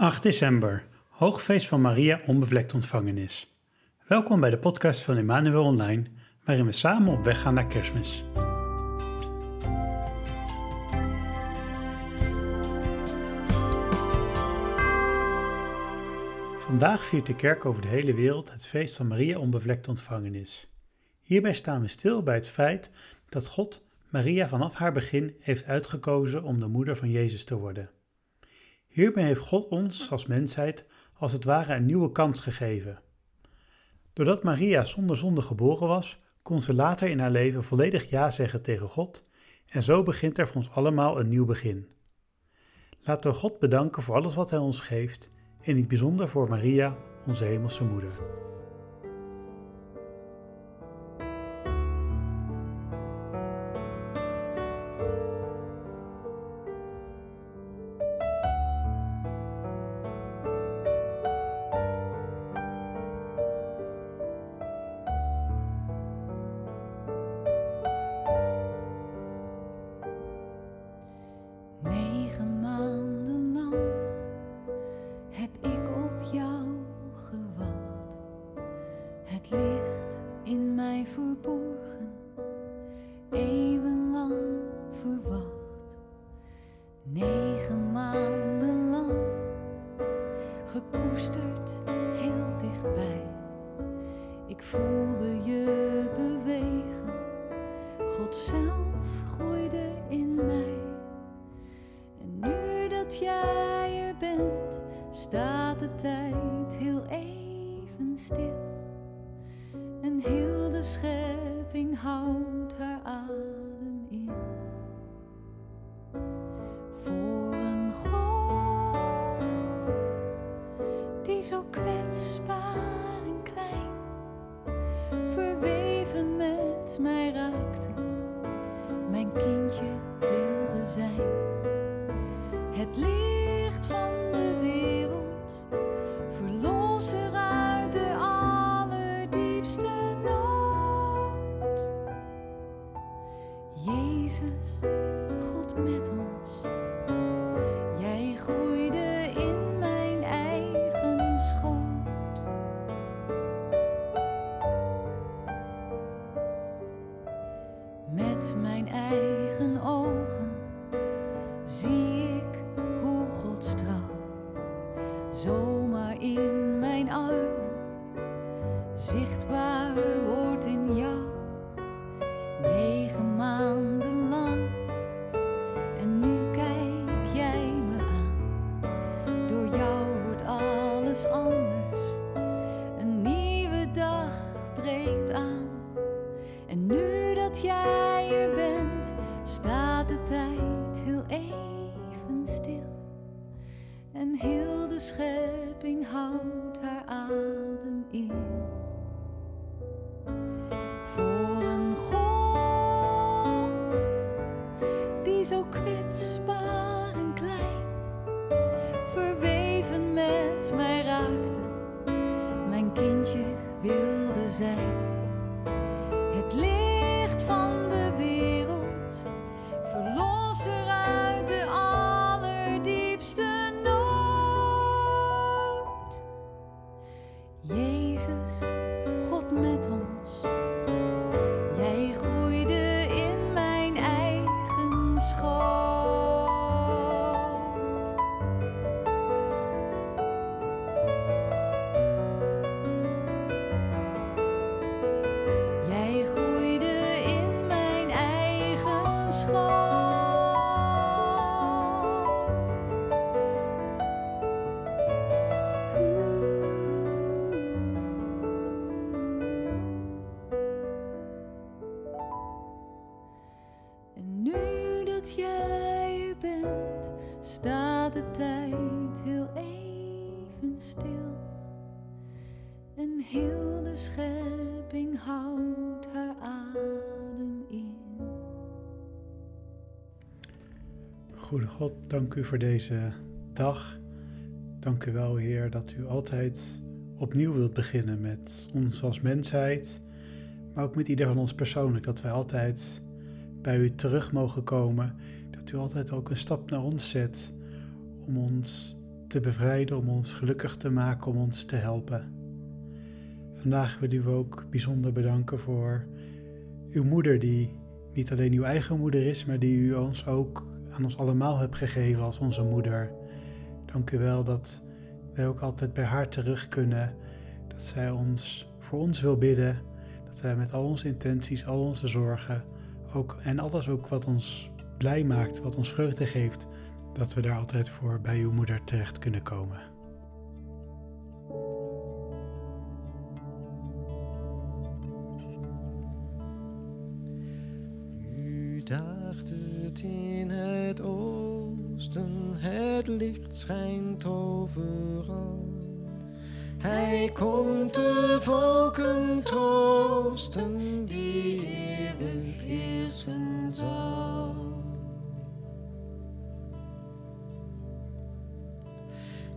8 december, hoogfeest van Maria onbevlekt ontvangenis. Welkom bij de podcast van Emmanuel Online, waarin we samen op weg gaan naar kerstmis. Vandaag viert de kerk over de hele wereld het feest van Maria onbevlekt ontvangenis. Hierbij staan we stil bij het feit dat God Maria vanaf haar begin heeft uitgekozen om de moeder van Jezus te worden. Hiermee heeft God ons als mensheid als het ware een nieuwe kans gegeven. Doordat Maria zonder zonde geboren was, kon ze later in haar leven volledig ja zeggen tegen God en zo begint er voor ons allemaal een nieuw begin. Laten we God bedanken voor alles wat Hij ons geeft en in het bijzonder voor Maria, onze hemelse moeder. 怎么？Staat de tijd heel even stil. En heel de schepping houdt haar adem in. Voor een God die zo kwetsbaar en klein, verweven met mij raakte, mijn kindje wilde zijn. Het licht Jezus, God met ons, jij groeide wilde Goede God, dank u voor deze dag. Dank u wel, Heer, dat u altijd opnieuw wilt beginnen met ons als mensheid, maar ook met ieder van ons persoonlijk. Dat wij altijd bij u terug mogen komen. Dat u altijd ook een stap naar ons zet om ons te bevrijden, om ons gelukkig te maken, om ons te helpen. Vandaag willen we ook bijzonder bedanken voor uw moeder, die niet alleen uw eigen moeder is, maar die u ons ook ons allemaal hebt gegeven als onze moeder. Dank u wel dat wij ook altijd bij haar terug kunnen, dat zij ons voor ons wil bidden, dat zij met al onze intenties, al onze zorgen ook, en alles ook wat ons blij maakt, wat ons vreugde geeft, dat we daar altijd voor bij uw moeder terecht kunnen komen. Schijnt overal. Hij komt de volken troosten die eeuwig heersen zal.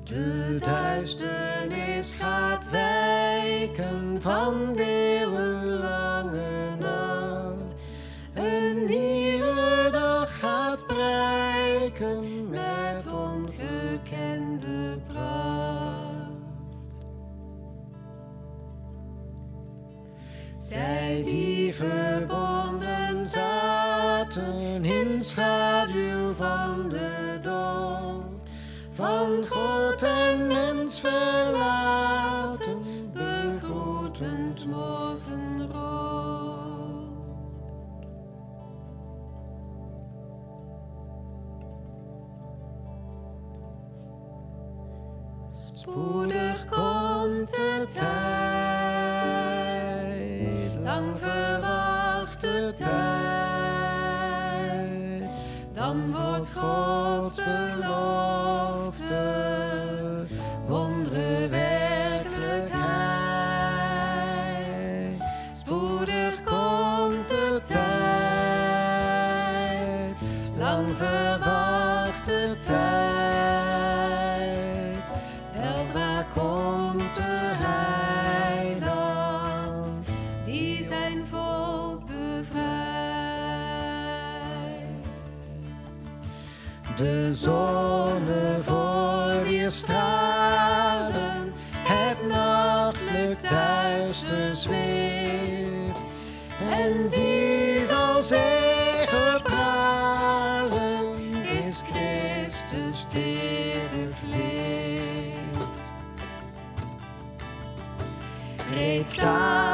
De duisternis gaat wijken van de die verbonden zaten in schaduw van de dood, van God en mens verlaten, begroeten 's zal zeggen pralen, is Christus eeuwig leeft. Reeds daagt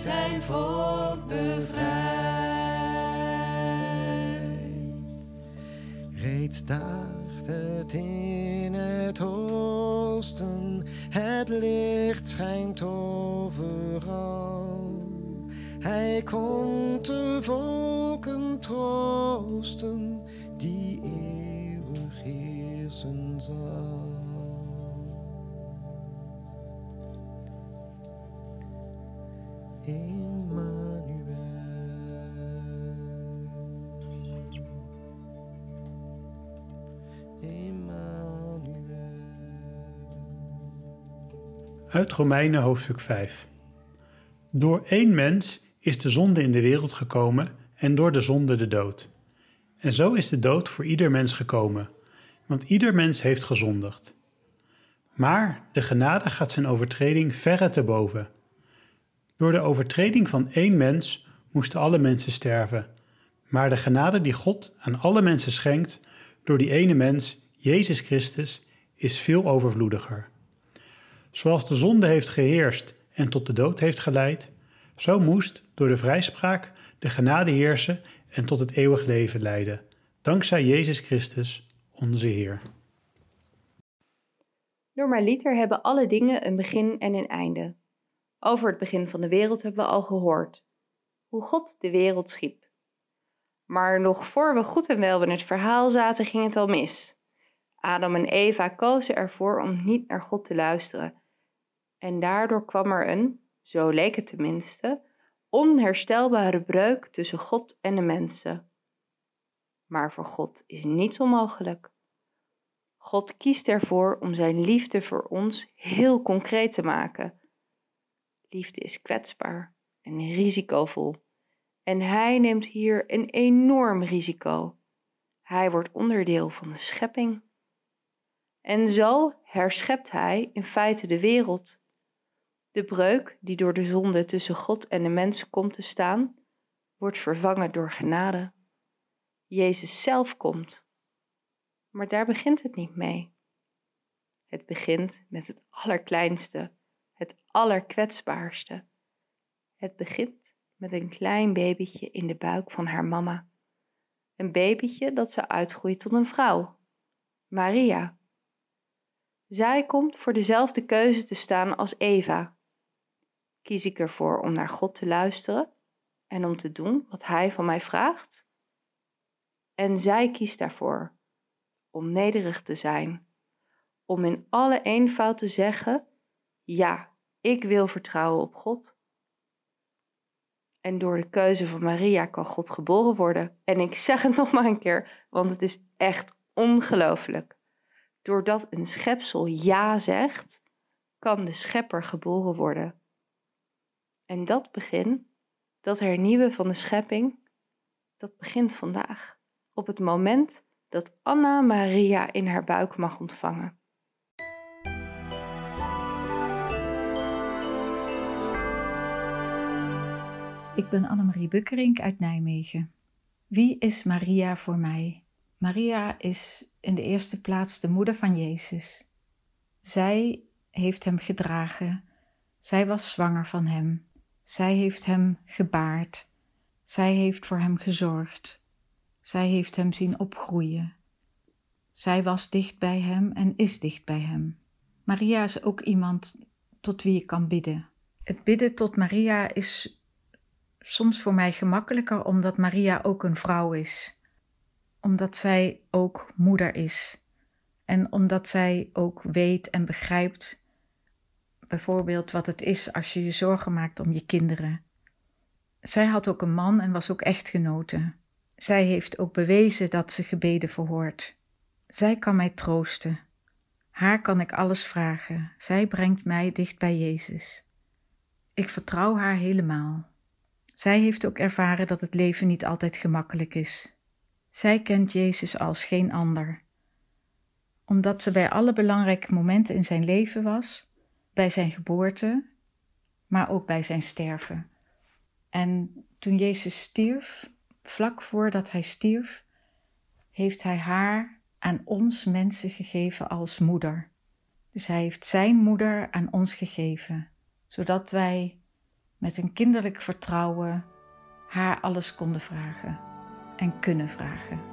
zijn volk bevrijdt. Reeds daagt het in het oosten, het licht schijnt overal. Hij komt de volken troosten, die eeuwig heersen zal. Uit Romeinen hoofdstuk 5. Door één mens is de zonde in de wereld gekomen en door de zonde de dood. En zo is de dood voor ieder mens gekomen, want ieder mens heeft gezondigd. Maar de genade gaat zijn overtreding verre te boven. Door de overtreding van één mens moesten alle mensen sterven. Maar de genade die God aan alle mensen schenkt door die ene mens, Jezus Christus, is veel overvloediger. Zoals de zonde heeft geheerst en tot de dood heeft geleid, zo moest door de vrijspraak de genade heersen en tot het eeuwig leven leiden, dankzij Jezus Christus, onze Heer. Normaliter hebben alle dingen een begin en een einde. Over het begin van de wereld hebben we al gehoord. Hoe God de wereld schiep. Maar nog voor we goed en wel in het verhaal zaten, ging het al mis. Adam en Eva kozen ervoor om niet naar God te luisteren. En daardoor kwam er een, zo leek het tenminste, onherstelbare breuk tussen God en de mensen. Maar voor God is niets onmogelijk. God kiest ervoor om zijn liefde voor ons heel concreet te maken. Liefde is kwetsbaar en risicovol. En hij neemt hier een enorm risico. Hij wordt onderdeel van de schepping. En zo herschept hij in feite de wereld. De breuk die door de zonde tussen God en de mens komt te staan, wordt vervangen door genade. Jezus zelf komt. Maar daar begint het niet mee. Het begint met het allerkleinste, het allerkwetsbaarste. Het begint met een klein babytje in de buik van haar mama. Een babytje dat zou uitgroeien tot een vrouw, Maria. Zij komt voor dezelfde keuze te staan als Eva. Kies ik ervoor om naar God te luisteren en om te doen wat Hij van mij vraagt? En zij kiest daarvoor om nederig te zijn, om in alle eenvoud te zeggen: Ja, ik wil vertrouwen op God. En door de keuze van Maria kan God geboren worden. En ik zeg het nog maar een keer, want het is echt ongelooflijk. Doordat een schepsel ja zegt, kan de schepper geboren worden. En dat begin, dat hernieuwen van de schepping, dat begint vandaag. Op het moment dat Anna Maria in haar buik mag ontvangen. Ik ben Annemarie Bukkerink uit Nijmegen. Wie is Maria voor mij? Maria is in de eerste plaats de moeder van Jezus. Zij heeft hem gedragen. Zij was zwanger van hem. Zij heeft hem gebaard. Zij heeft voor hem gezorgd. Zij heeft hem zien opgroeien. Zij was dicht bij hem en is dicht bij hem. Maria is ook iemand tot wie je kan bidden. Het bidden tot Maria is soms voor mij gemakkelijker omdat Maria ook een vrouw is. Omdat zij ook moeder is. En omdat zij ook weet en begrijpt bijvoorbeeld wat het is als je je zorgen maakt om je kinderen. Zij had ook een man en was ook echtgenote. Zij heeft ook bewezen dat ze gebeden verhoort. Zij kan mij troosten. Haar kan ik alles vragen. Zij brengt mij dicht bij Jezus. Ik vertrouw haar helemaal. Zij heeft ook ervaren dat het leven niet altijd gemakkelijk is. Zij kent Jezus als geen ander. Omdat ze bij alle belangrijke momenten in zijn leven was, bij zijn geboorte, maar ook bij zijn sterven. En toen Jezus stierf, vlak voordat hij stierf, heeft hij haar aan ons mensen gegeven als moeder. Dus hij heeft zijn moeder aan ons gegeven, zodat wij met een kinderlijk vertrouwen haar alles konden vragen en kunnen vragen.